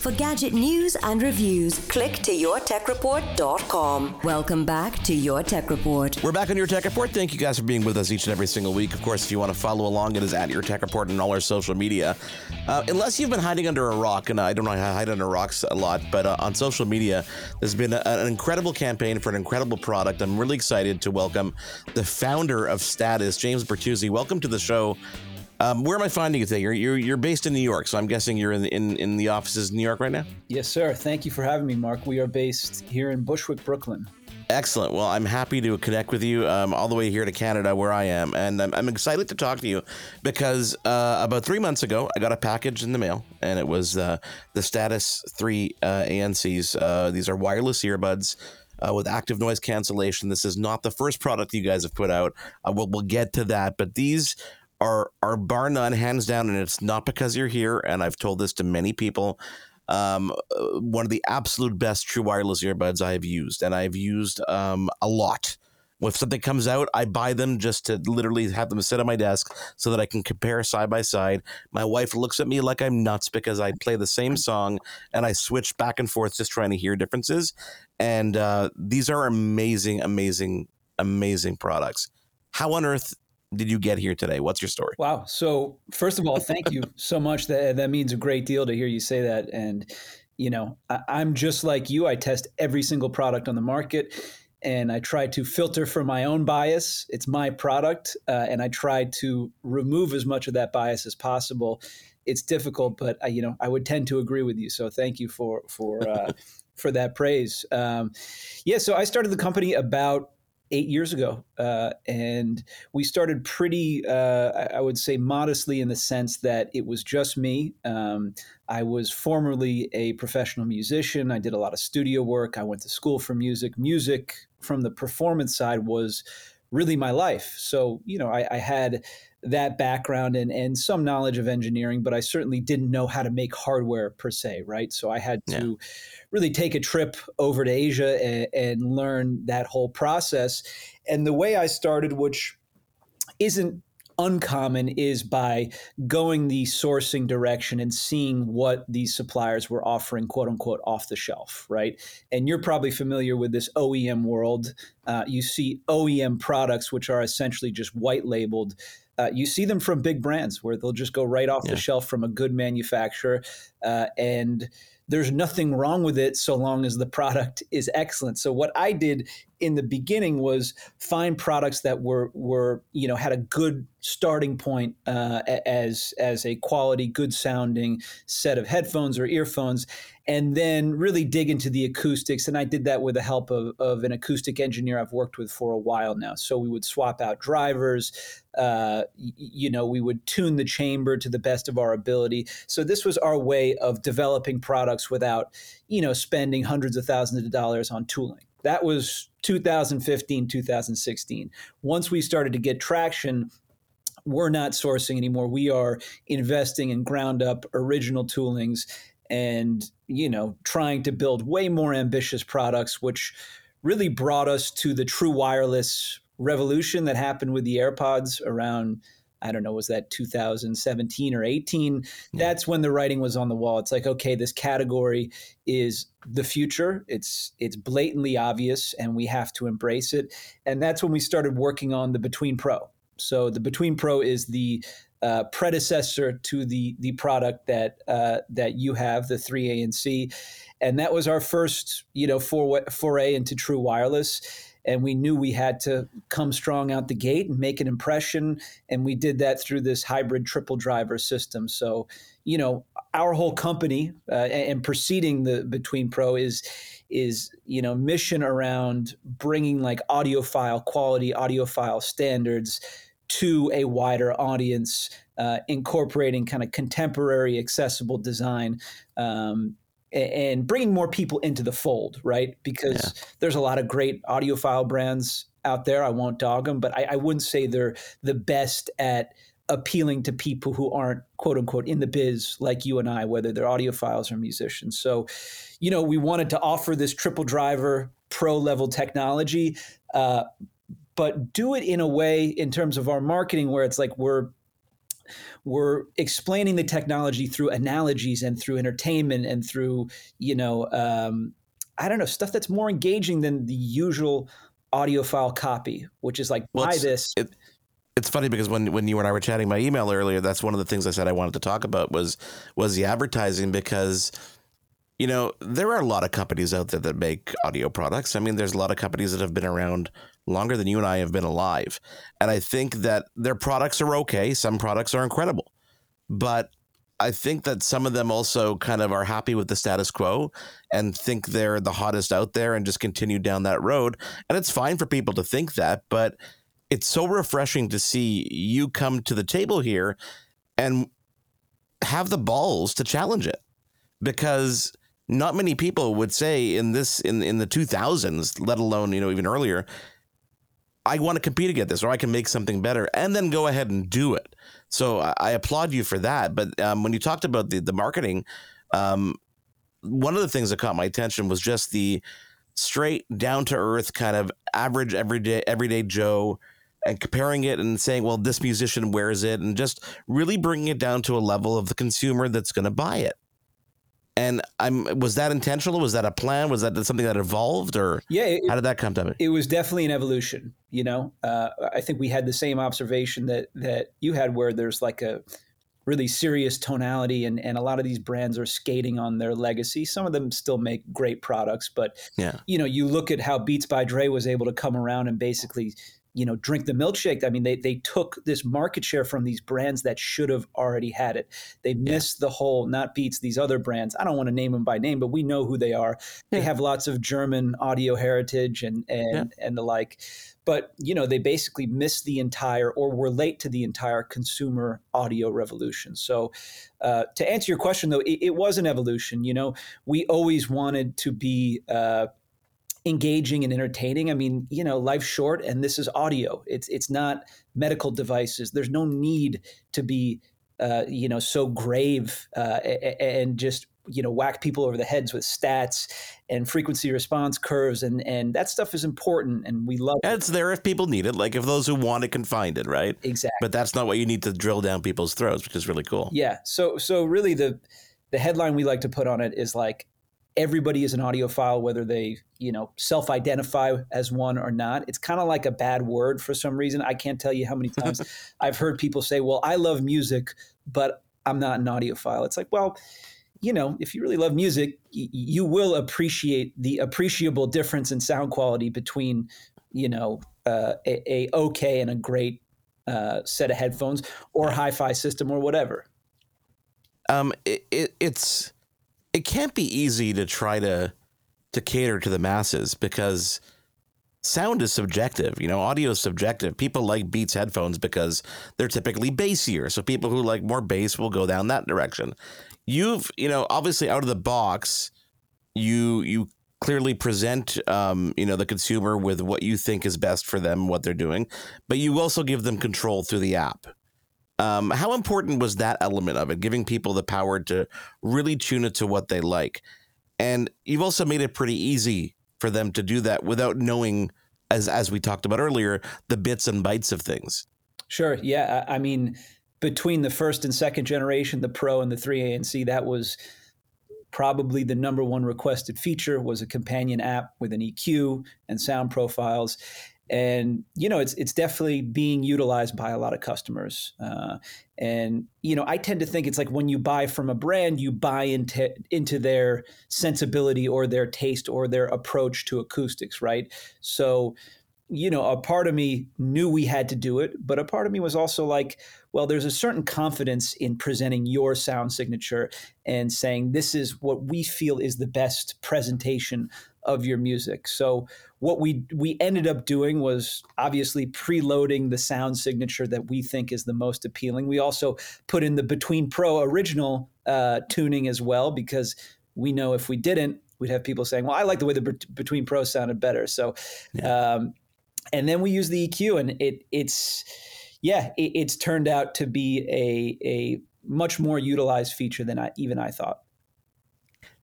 For gadget news and reviews, click to yourtechreport.com. Welcome back to Your Tech Report. We're back on Your Tech Report. Thank you guys for being with us each and every single week. Of course, if you want to follow along, it is at Your Tech Report and all our social media. Uh, unless you've been hiding under a rock, and I don't know how I hide under rocks a lot, but uh, on social media, there's been a, an incredible campaign for an incredible product. I'm really excited to welcome the founder of Status, James Bertuzzi. Welcome to the show. Um, where am I finding you today? You're, you're you're based in New York, so I'm guessing you're in the, in in the offices in New York right now. Yes, sir. Thank you for having me, Marc. We are based here in Bushwick, Brooklyn. Excellent. Well, I'm happy to connect with you um, all the way here to Canada, where I am, and I'm, I'm excited to talk to you because uh, about three months ago, I got a package in the mail, and it was uh, the Status Three uh, ANCs. Uh, these are wireless earbuds. Uh, with active noise cancellation. This is not the first product you guys have put out. Uh, we'll, we'll get to that, but these are are bar none, hands down, and it's not because you're here. And I've told this to many people. Um, uh, one of the absolute best true wireless earbuds I have used, and I've used um, a lot. If something comes out, I buy them just to literally have them sit on my desk so that I can compare side by side. My wife looks at me like I'm nuts because I play the same song and I switch back and forth just trying to hear differences. And uh, these are amazing, amazing, amazing products. How on earth did you get here today? What's your story? Wow. So, first of all, thank you so much. That that means a great deal to hear you say that. And you know, I, I'm just like you. I test every single product on the market, and I try to filter for my own bias. It's my product, uh, and I try to remove as much of that bias as possible. It's difficult, but I, you know, I would tend to agree with you. So, thank you for for uh, for that praise. Um, yeah. So, I started the company about eight years ago. Uh, and we started pretty, uh, I would say, modestly in the sense that it was just me. Um, I was formerly a professional musician. I did a lot of studio work. I went to school for music. Music from the performance side was really my life. So, you know, I, I had that background and, and some knowledge of engineering, but I certainly didn't know how to make hardware per se, right? So I had to yeah. really take a trip over to Asia and, and learn that whole process. And the way I started, which isn't uncommon is by going the sourcing direction and seeing what these suppliers were offering, quote unquote, off the shelf, right? And you're probably familiar with this OEM world. Uh, you see OEM products, which are essentially just white labeled uh, you see them from big brands where they'll just go right off yeah. the shelf from a good manufacturer, uh, and there's nothing wrong with it so long as the product is excellent. So what I did in the beginning was find products that were were you know had a good starting point uh, as as a quality, good sounding set of headphones or earphones, and then really dig into the acoustics. And I did that with the help of, of an acoustic engineer I've worked with for a while now. So we would swap out drivers. Uh, you know, we would tune the chamber to the best of our ability. So this was our way of developing products without, you know, spending hundreds of thousands of dollars on tooling. That was 2015, 2016. Once we started to get traction, we're not sourcing anymore. We are investing in ground up original toolings and, you know, trying to build way more ambitious products, which really brought us to the true wireless revolution that happened with the AirPods around I don't know, was that 2017 or 18? Yeah. That's when the writing was on the wall. It's like, okay, this category is the future. It's it's blatantly obvious, and we have to embrace it. And that's when we started working on the Between Pro. So the Between Pro is the uh, predecessor to the the product that uh, that you have, the 3 ANC, and that was our first, you know, for, foray into true wireless. And we knew we had to come strong out the gate and make an impression. And we did that through this hybrid triple driver system. So you know our whole company uh, and proceeding the between pro is is you know mission around bringing like audiophile quality audiophile standards to a wider audience uh, incorporating kind of contemporary accessible design um, and bringing more people into the fold, right? Because yeah. there's a lot of great audiophile brands out there. I won't dog them, but I, I, wouldn't say they're the best at appealing to people who aren't quote unquote in the biz like you and I, whether they're audiophiles or musicians. So, you know, we wanted to offer this triple driver pro level technology, uh, but do it in a way in terms of our marketing where it's like we're we're explaining the technology through analogies and through entertainment and through you know um, I don't know stuff that's more engaging than the usual audiophile copy, which is like well, buy this. It, it's funny because when when you and I were chatting my email earlier, that's one of the things I said I wanted to talk about was was the advertising because you know there are a lot of companies out there that make audio products. I mean, there's a lot of companies that have been around longer than you and I have been alive, and I think that their products are okay. Some products are incredible, but I think that some of them also kind of are happy with the status quo and think they're the hottest out there and just continue down that road. And it's fine for people to think that, but it's so refreshing to see you come to the table here and have the balls to challenge it because not many people would say in this in in the 2000s let alone you know even earlier i want to compete against this or i can make something better and then go ahead and do it so i, I applaud you for that but um, when you talked about the the marketing um, one of the things that caught my attention was just the straight down to earth kind of average everyday everyday joe and comparing it and saying, well, this musician wears it, and just really bringing it down to a level of the consumer that's going to buy it. And I'm was that intentional? Was that a plan? Was that something that evolved, or yeah? It, how did that come to me? It was definitely an evolution. You know, uh, I think we had the same observation that that you had, where there's like a really serious tonality and, and a lot of these brands are skating on their legacy some of them still make great products but yeah. you know you look at how beats by dre was able to come around and basically you know, drink the milkshake. I mean, they they took this market share from these brands that should have already had it. They missed yeah. the whole not Beats these other brands. I don't want to name them by name, but we know who they are. Yeah. They have lots of German audio heritage and and yeah. and the like. But you know, they basically missed the entire or were late to the entire consumer audio revolution. So, uh, to answer your question, though, it, it, was an evolution. You know, we always wanted to be. Uh, engaging and entertaining. I mean, you know, life's short and this is audio. It's it's not medical devices. There's no need to be uh, you know so grave uh, and just you know whack people over the heads with stats and frequency response curves and and that stuff is important and we love it. It's there if people need it, like if those who want it can find it, right? Exactly. But that's not what you need to drill down people's throats, which is really cool. Yeah. So so really the the headline we like to put on it is like everybody is an audiophile, whether they, you know, self-identify as one or not. It's kind of like a bad word for some reason. I can't tell you how many times I've heard people say, "Well, I love music, but I'm not an audiophile." It's like, well, you know, if you really love music, y- you will appreciate the appreciable difference in sound quality between, you know, uh, a, a, okay and a great uh, set of headphones or hi-fi system or whatever. Um, it, it, it's it can't be easy to try to to cater to the masses because sound is subjective. You know, audio is subjective. People like Beats headphones because they're typically bassier. So people who like more bass will go down that direction. You've, you know, obviously out of the box, you you clearly present um, you know the consumer with what you think is best for them what they're doing but you also give them control through the app um, how important was that element of it, giving people the power to really tune it to what they like? And you've also made it pretty easy for them to do that without knowing, as as we talked about earlier, the bits and bytes of things. Sure. Yeah. I mean, between the first and second generation, the Pro and the 3 ANC, that was probably the number one requested feature was a companion app with an EQ and sound profiles and you know it's it's definitely being utilized by a lot of customers. Uh, and you know i tend to think it's like when you buy from a brand you buy into into their sensibility or their taste or their approach to acoustics right? So you know a part of me knew we had to do it but a part of me was also like well there's a certain confidence in presenting your sound signature and saying this is what we feel is the best presentation of your music so what we we ended up doing was obviously preloading the sound signature that we think is the most appealing. We also put in the Between Pro original uh, tuning as well because we know if we didn't, we'd have people saying, "Well, I like the way the Between Pro sounded better." So, yeah. um, and then we use the EQ, and it it's yeah, it, it's turned out to be a a much more utilized feature than I even I thought.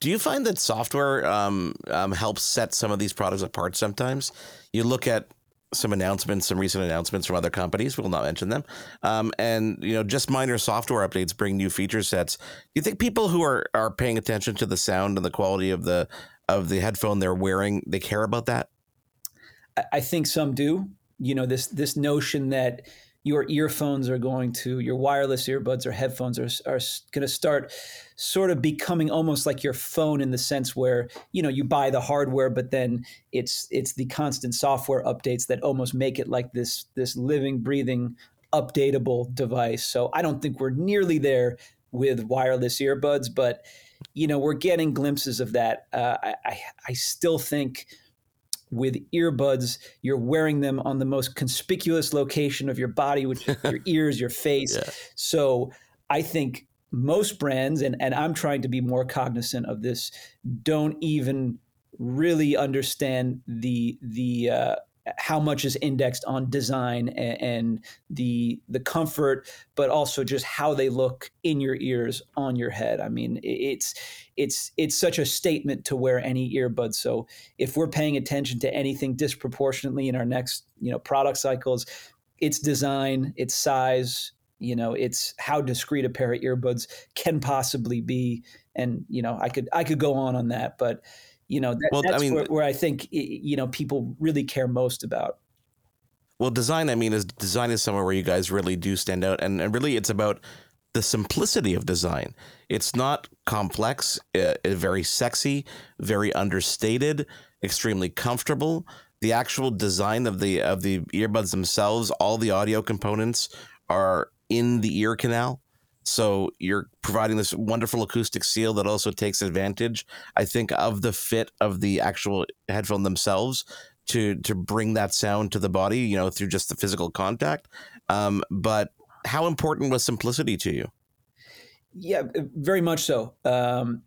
Do you find that software um, um, helps set some of these products apart sometimes? You look at some announcements, some recent announcements from other companies. We'll not mention them. Um, and you know, just minor software updates bring new feature sets. Do you think people who are are paying attention to the sound and the quality of the of the headphone they're wearing, they care about that? I think some do. You know, this this notion that your earphones are going to your wireless earbuds or headphones are, are going to start sort of becoming almost like your phone in the sense where you know you buy the hardware but then it's it's the constant software updates that almost make it like this this living breathing updatable device. So i don't think we're nearly there with wireless earbuds but you know we're getting glimpses of that. Uh, I, I still think with earbuds, you're wearing them on the most conspicuous location of your body, which is your ears, your face. Yeah. So I think most brands, and, and I'm trying to be more cognizant of this, don't even really understand the the uh, how much is indexed on design and, and, the the comfort, but also just how they look in your ears on your head. I mean, it's it's it's such a statement to wear any earbuds. So if we're paying attention to anything disproportionately in our next you know product cycles, it's design, it's size, you know, it's how discreet a pair of earbuds can possibly be, and you know, I could I could go on on that, but you know, that, well, that's I mean, where, where I think you know people really care most about. Well, design, I mean, is design is somewhere where you guys really do stand out, and, and really, it's about the simplicity of design. It's not complex, uh, very sexy, very understated, extremely comfortable. The actual design of the of the earbuds themselves, all the audio components are in the ear canal. So you're providing this wonderful acoustic seal that also takes advantage, I think, of the fit of the actual headphone themselves to to bring that sound to the body, you know, through just the physical contact. Um, but how important was simplicity to you? Yeah, very much so. Um,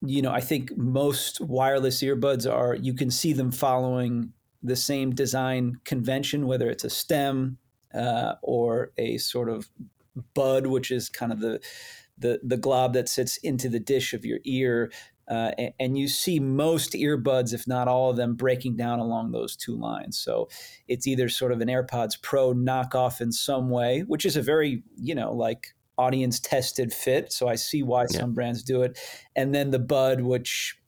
you know, I think most wireless earbuds are you can see them following the same design convention, whether it's a stem uh, or a sort of bud, which is kind of the the the glob that sits into the dish of your ear. Uh, and, and, you see most earbuds, if not all of them, breaking down along those two lines. So it's either sort of an AirPods Pro knockoff in some way, which is a very, you know, like audience tested fit. So I see why yeah. some brands do it. And then the Bud, which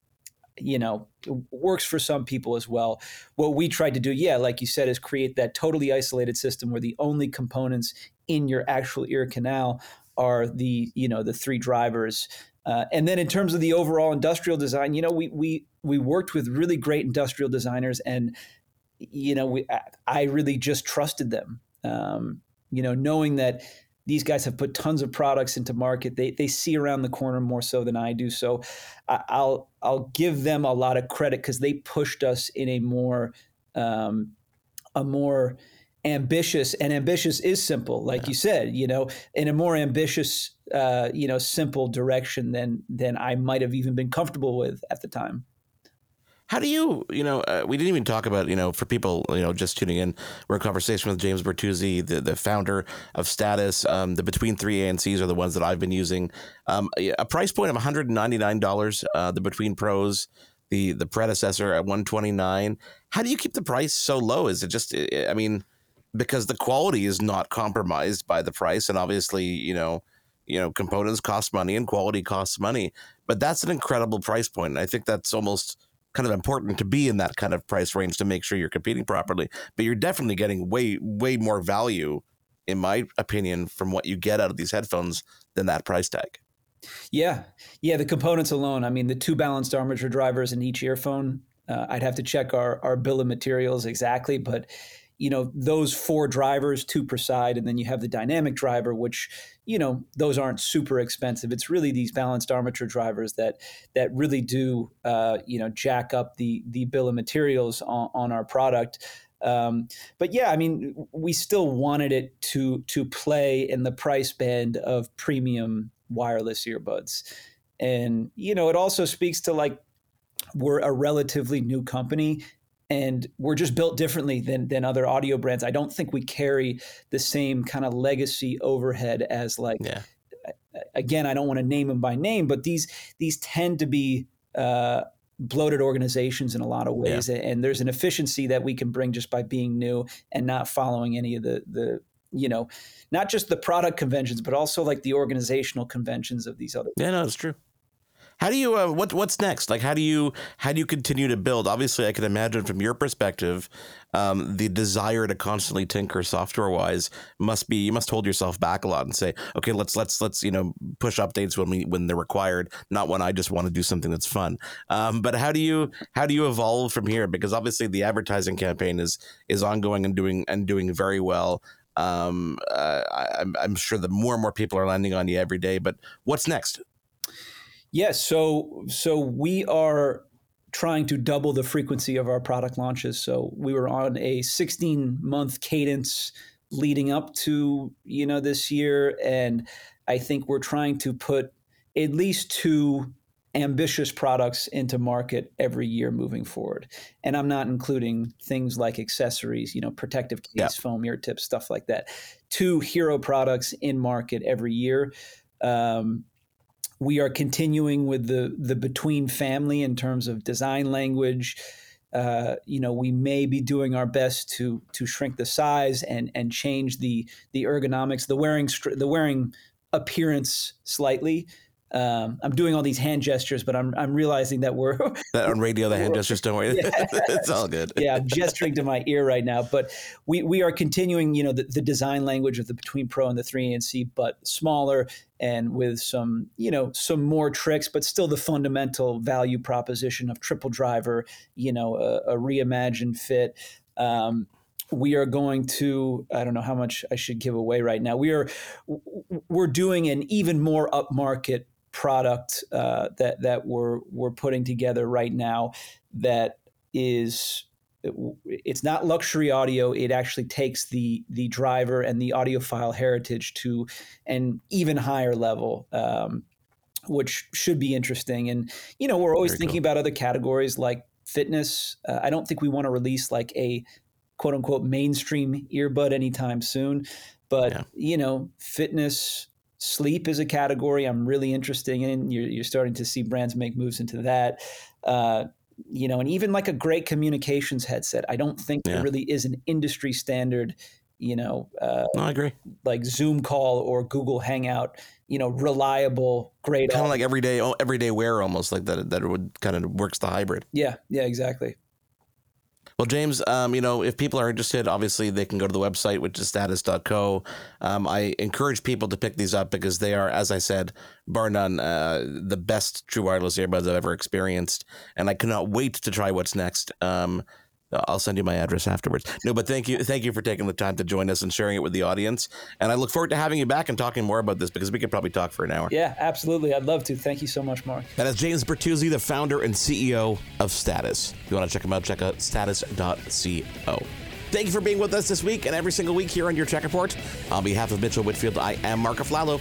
you know works for some people as well. What we tried to do yeah like you said is create that totally isolated system where the only components in your actual ear canal are the you know the three drivers. Uh, and then in terms of the overall industrial design you know we we we worked with really great industrial designers and you know we i really just trusted them. Um, you know knowing that these guys have put tons of products into market. They they see around the corner more so than I do. So I, will I'll give them a lot of credit because they pushed us in a more um, a more ambitious and ambitious is simple like yeah. you said you know in a more ambitious uh, you know simple direction than than i might have even been comfortable with at the time how do you, you know, uh, we didn't even talk about, you know, for people, you know, just tuning in, we're in conversation with James Bertuzzi, the, the founder of Status. Um, the Between 3 ANCs are the ones that I've been using. Um, a price point of $199, uh, the Between Pros, the the predecessor at 129 How do you keep the price so low? Is it just, I mean, because the quality is not compromised by the price. And obviously, you know, you know, components cost money and quality costs money, but that's an incredible price point. And I think that's almost kind of important to be in that kind of price range to make sure you're competing properly. But you're definitely getting way, way more value, in my opinion, from what you get out of these headphones than that price tag. Yeah. Yeah. The components alone, I mean, the two balanced armature drivers in each earphone, uh, I'd have to check our, our bill of materials exactly, but you know those four drivers two per side and then you have the dynamic driver which you know those aren't super expensive. It's really these balanced armature drivers that that really do uh, you know jack up the the bill of materials on, on our product. Um, but yeah i mean we still wanted it to to play in the price band of premium wireless earbuds. And you know it also speaks to like we're a relatively new company and we're just built differently than than other audio brands. I don't think we carry the same kind of legacy overhead as like. Yeah. Again, I don't want to name them by name, but these these tend to be uh, bloated organizations in a lot of ways, yeah. and there's an efficiency that we can bring just by being new and not following any of the the you know, not just the product conventions, but also like the organizational conventions of these other. Yeah, no, it's true. How do you uh, what what's next? Like how do you how do you continue to build? Obviously, I can imagine from your perspective, um, the desire to constantly tinker software wise must be you must hold yourself back a lot and say, okay, let's let's let's you know push updates when we when they're required, not when I just want to do something that's fun. Um, but how do you how do you evolve from here? Because obviously the advertising campaign is is ongoing and doing and doing very well. Um, uh, I, I'm sure that more and more people are landing on you every day. But what's next? Yes. So so we are trying to double the frequency of our product launches. So we were on a 16 month cadence leading up to you know this year, and I think we're trying to put at least two ambitious products into market every year moving forward. And I'm not including things like accessories, you know, protective case, yeah. foam, ear tips, stuff like that. Two hero products in market every year. Um, we are continuing with the the between family in terms of design language. Uh, you know, we may be doing our best to to shrink the size and and change the the ergonomics, the wearing the wearing appearance slightly um, I'm doing all these hand gestures, but I'm I'm realizing that we're that on radio the hand gestures don't worry. Yeah. it's all good. yeah, I'm gesturing to my ear right now, but we we are continuing, you know, the, the design language of the Between Pro and the 3 ANC, but smaller and with some, you know, some more tricks, but still the fundamental value proposition of triple driver, you know, a, a reimagined fit. Um, we are going to i don't know how much i should give away right now we are we're doing an even more upmarket product uh, that that we're we're putting together right now that is it's not luxury audio it actually takes the the driver and the audiophile heritage to an even higher level um, which should be interesting and you know we're always Very thinking cool. about other categories like fitness uh, i don't think we want to release like a quote unquote mainstream earbud anytime soon but yeah. you know fitness Sleep is a category I'm really interested in. You're, you're starting to see brands make moves into that. Uh, you know, and even like a great communications headset. I don't think yeah. there really is an industry standard, you know, uh, no, I agree. Like Zoom call or Google Hangout, you know, reliable, great. Kind of like everyday, everyday wear, almost like that. That would kind of works the hybrid. Yeah, yeah, exactly. Well, James, um, you know, if people are interested, obviously they can go to the website, which is status.co. Um, I encourage people to pick these up because they are, as I said, bar none, uh, the best true wireless earbuds I've ever experienced. And I cannot wait to try what's next. Um, Uh, I'll send you my address afterwards. No, but thank you, thank you for taking the time to join us and sharing it with the audience. And I look forward to having you back and talking more about this because we could probably talk for an hour. Yeah, absolutely. I'd love to. Thank you so much, Marc. That is James Bertuzzi, the founder and CEO of Status. If you want to check him out, check out status.co. Thank you for being with us this week and every single week here on your Tech Report. On behalf of Mitchell Whitfield, I am Marc Aflalo.